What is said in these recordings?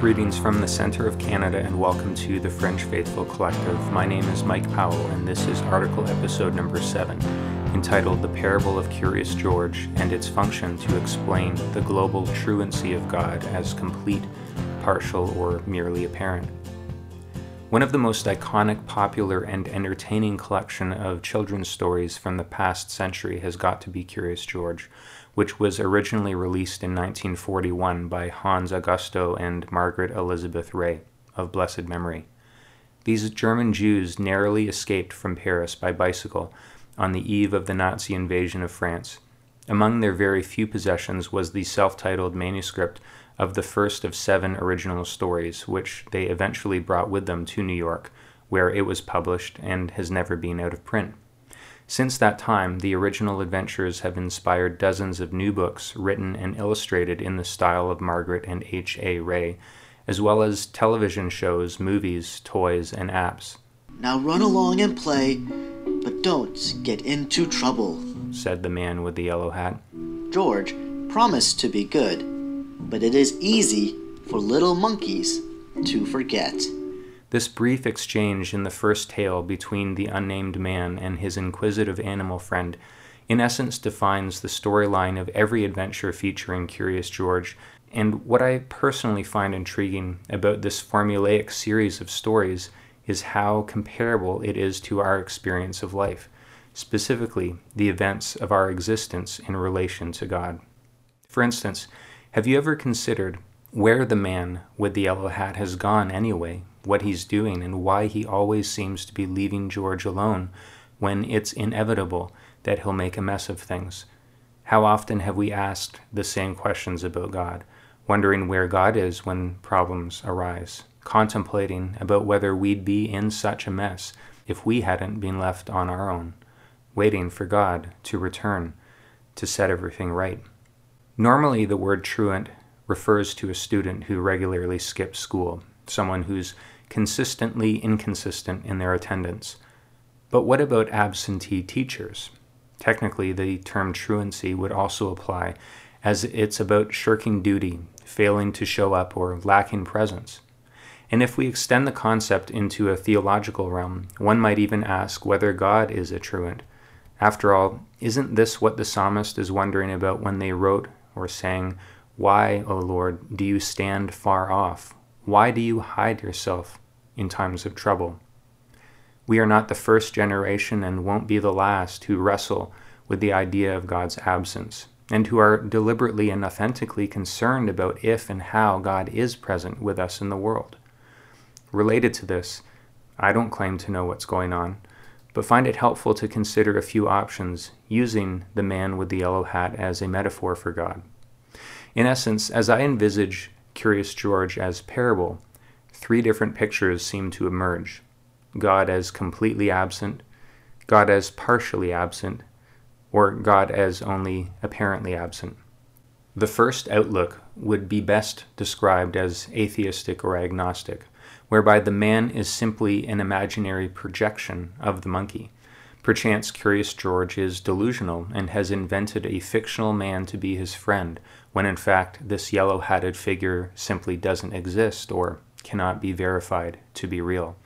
Greetings from the center of Canada and welcome to the French Faithful Collective. My name is Mike Powell and this is article episode number 7, entitled The Parable of Curious George and its function to explain the global truancy of God as complete, partial, or merely apparent. One of the most iconic, popular, and entertaining collection of children's stories from the past century has got to be Curious George which was originally released in 1941 by Hans Augusto and Margaret Elizabeth Rey, of blessed memory. These German Jews narrowly escaped from Paris by bicycle on the eve of the Nazi invasion of France. Among their very few possessions was the self titled manuscript of the first of seven original stories, which they eventually brought with them to New York, where it was published and has never been out of print. Since that time, the original adventures have inspired dozens of new books written and illustrated in the style of Margaret and H. A. Rey, as well as television shows, movies, toys, and apps. Now run along and play, but don't get into trouble, said the man with the yellow hat. George promised to be good, but it is easy for little monkeys to forget. This brief exchange in the first tale between the unnamed man and his inquisitive animal friend in essence defines the storyline of every adventure featuring Curious George. And what I personally find intriguing about this formulaic series of stories is how comparable it is to our experience of life, specifically the events of our existence in relation to God. For instance, have you ever considered where the man with the yellow hat has gone anyway what he's doing and why he always seems to be leaving George alone when it's inevitable that he'll make a mess of things. How often have we asked the same questions about God, wondering where God is when problems arise, contemplating about whether we'd be in such a mess if we hadn't been left on our own, waiting for God to return to set everything right? Normally, the word truant refers to a student who regularly skips school, someone who's consistently inconsistent in their attendance. But what about absentee teachers? Technically, the term truancy would also apply, as it's about shirking duty, failing to show up, or lacking presence. And if we extend the concept into a theological realm, one might even ask whether God is a truant. After all, isn't this what the psalmist is wondering about when they wrote or sang, Why, O Lord, do you stand far off? Why do you hide yourself in times of trouble? We are not the first generation and won't be the last who wrestle with the idea of God's absence and who are deliberately and authentically concerned about if and how God is present with us in the world. Related to this, I don't claim to know what's going on, but find it helpful to consider a few options using the man with the yellow hat as a metaphor for God. In essence, as I envisage Curious George as parable, three different pictures seem to emerge God as completely absent, God as partially absent, or God as only apparently absent. The first outlook would be best described as atheistic or agnostic, whereby the man is simply an imaginary projection of the monkey. Perchance Curious George is delusional and has invented a fictional man to be his friend, when in fact this yellow hatted figure simply doesn't exist or cannot be verified to be real.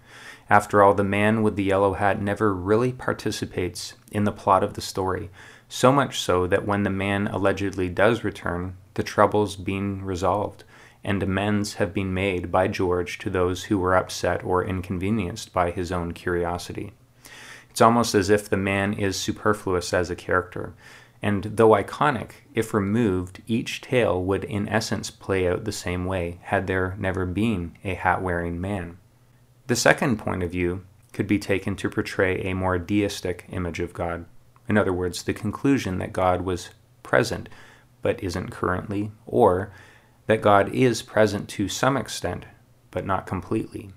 After all, the man with the yellow hat never really participates in the plot of the story, so much so that when the man allegedly does return, the trouble's being resolved, and amends have been made by George to those who were upset or inconvenienced by his own curiosity. It's almost as if the man is superfluous as a character, and though iconic, if removed, each tale would in essence play out the same way had there never been a hat wearing man. The second point of view could be taken to portray a more deistic image of God. In other words, the conclusion that God was present but isn't currently, or that God is present to some extent but not completely.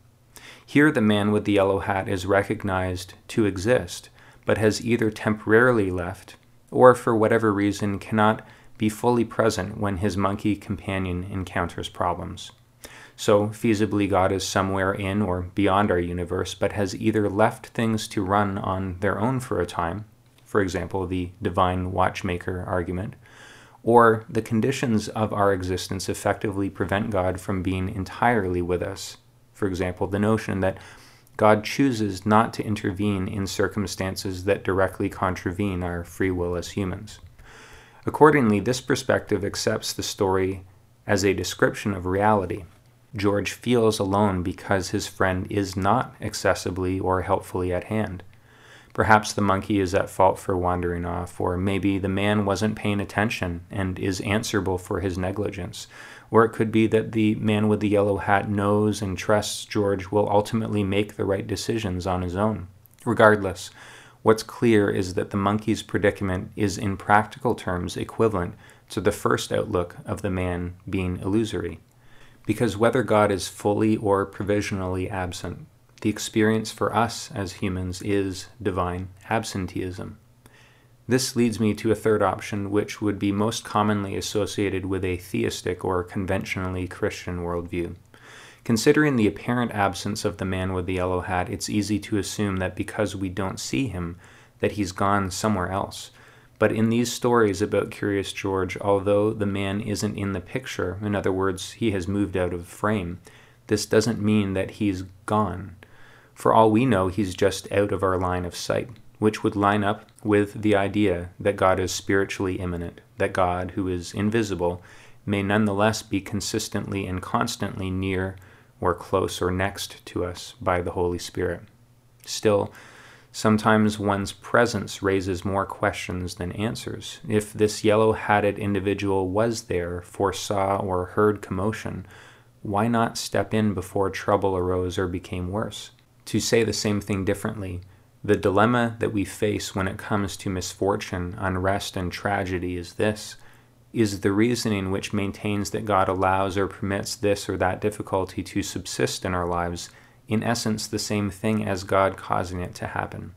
Here, the man with the yellow hat is recognized to exist, but has either temporarily left or for whatever reason cannot be fully present when his monkey companion encounters problems. So, feasibly, God is somewhere in or beyond our universe, but has either left things to run on their own for a time, for example, the divine watchmaker argument, or the conditions of our existence effectively prevent God from being entirely with us. For example, the notion that God chooses not to intervene in circumstances that directly contravene our free will as humans. Accordingly, this perspective accepts the story as a description of reality. George feels alone because his friend is not accessibly or helpfully at hand. Perhaps the monkey is at fault for wandering off, or maybe the man wasn't paying attention and is answerable for his negligence. Or it could be that the man with the yellow hat knows and trusts George will ultimately make the right decisions on his own. Regardless, what's clear is that the monkey's predicament is in practical terms equivalent to the first outlook of the man being illusory. Because whether God is fully or provisionally absent, the experience for us as humans is divine absenteeism. This leads me to a third option, which would be most commonly associated with a theistic or conventionally Christian worldview. Considering the apparent absence of the man with the yellow hat, it's easy to assume that because we don't see him, that he's gone somewhere else. But in these stories about Curious George, although the man isn't in the picture, in other words, he has moved out of frame, this doesn't mean that he's gone. For all we know, he's just out of our line of sight, which would line up with the idea that God is spiritually immanent, that God, who is invisible, may nonetheless be consistently and constantly near or close or next to us by the Holy Spirit. Still, sometimes one's presence raises more questions than answers. If this yellow hatted individual was there, foresaw or heard commotion, why not step in before trouble arose or became worse? To say the same thing differently, the dilemma that we face when it comes to misfortune, unrest, and tragedy is this is the reasoning which maintains that God allows or permits this or that difficulty to subsist in our lives, in essence, the same thing as God causing it to happen.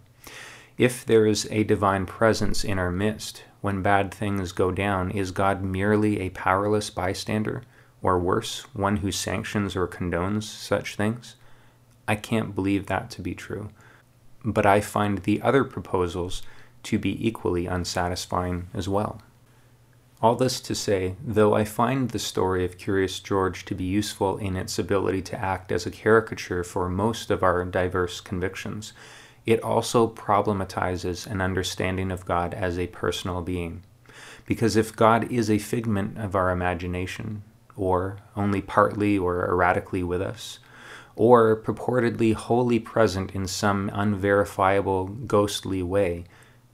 If there is a divine presence in our midst when bad things go down, is God merely a powerless bystander, or worse, one who sanctions or condones such things? I can't believe that to be true. But I find the other proposals to be equally unsatisfying as well. All this to say, though I find the story of Curious George to be useful in its ability to act as a caricature for most of our diverse convictions, it also problematizes an understanding of God as a personal being. Because if God is a figment of our imagination, or only partly or erratically with us, or purportedly wholly present in some unverifiable, ghostly way,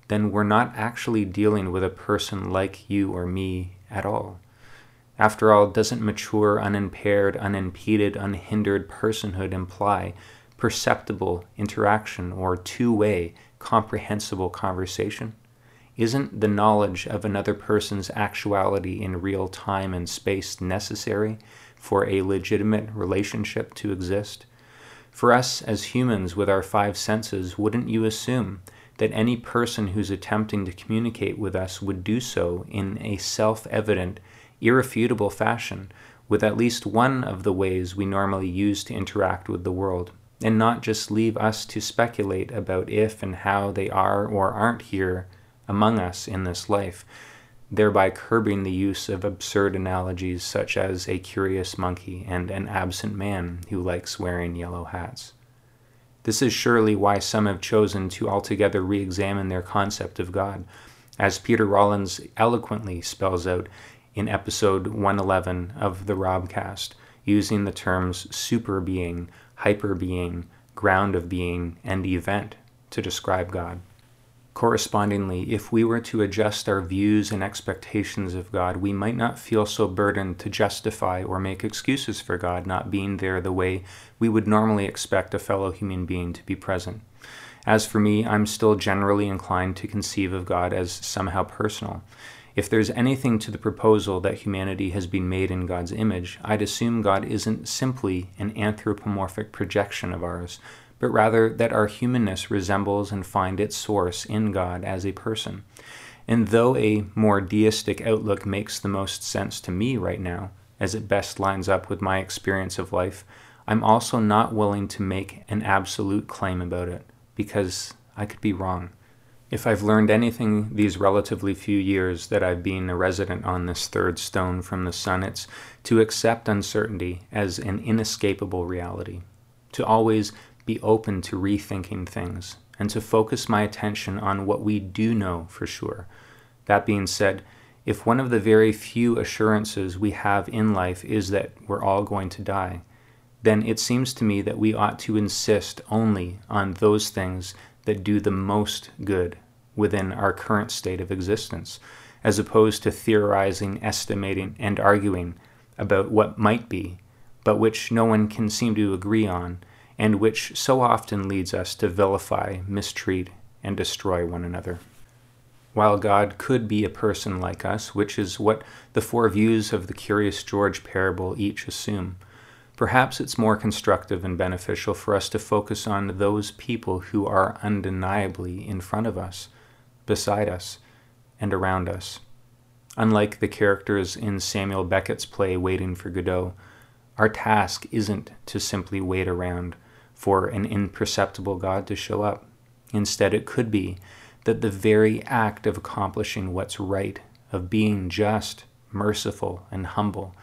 then we're not actually dealing with a person like you or me at all. After all, doesn't mature, unimpaired, unimpeded, unhindered personhood imply perceptible interaction or two way, comprehensible conversation? Isn't the knowledge of another person's actuality in real time and space necessary for a legitimate relationship to exist? For us as humans with our five senses, wouldn't you assume that any person who's attempting to communicate with us would do so in a self evident, irrefutable fashion with at least one of the ways we normally use to interact with the world, and not just leave us to speculate about if and how they are or aren't here among us in this life, thereby curbing the use of absurd analogies such as a curious monkey and an absent man who likes wearing yellow hats. This is surely why some have chosen to altogether re examine their concept of God, as Peter Rollins eloquently spells out in episode 111 of the Robcast, using the terms super being, hyper being, ground of being, and event to describe God. Correspondingly, if we were to adjust our views and expectations of God, we might not feel so burdened to justify or make excuses for God not being there the way we would normally expect a fellow human being to be present. As for me, I'm still generally inclined to conceive of God as somehow personal. If there's anything to the proposal that humanity has been made in God's image, I'd assume God isn't simply an anthropomorphic projection of ours, but rather that our humanness resembles and find its source in God as a person. And though a more deistic outlook makes the most sense to me right now, as it best lines up with my experience of life, I'm also not willing to make an absolute claim about it, because I could be wrong. If I've learned anything these relatively few years that I've been a resident on this third stone from the sun, it's to accept uncertainty as an inescapable reality, to always be open to rethinking things, and to focus my attention on what we do know for sure. That being said, if one of the very few assurances we have in life is that we're all going to die, then it seems to me that we ought to insist only on those things that do the most good within our current state of existence, as opposed to theorizing, estimating, and arguing about what might be, but which no one can seem to agree on, and which so often leads us to vilify, mistreat, and destroy one another. While God could be a person like us, which is what the four views of the Curious George parable each assume, perhaps it's more constructive and beneficial for us to focus on those people who are undeniably in front of us, beside us, and around us. Unlike the characters in Samuel Beckett's play Waiting for Godot, our task isn't to simply wait around for an imperceptible God to show up. Instead, it could be that the very act of accomplishing what's right, of being just, merciful, and humble,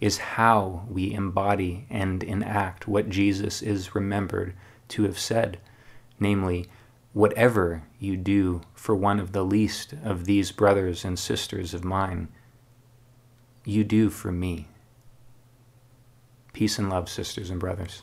is how we embody and enact what Jesus is remembered to have said, namely, whatever you do for one of the least of these brothers and sisters of mine, you do for me. Peace and love, sisters and brothers.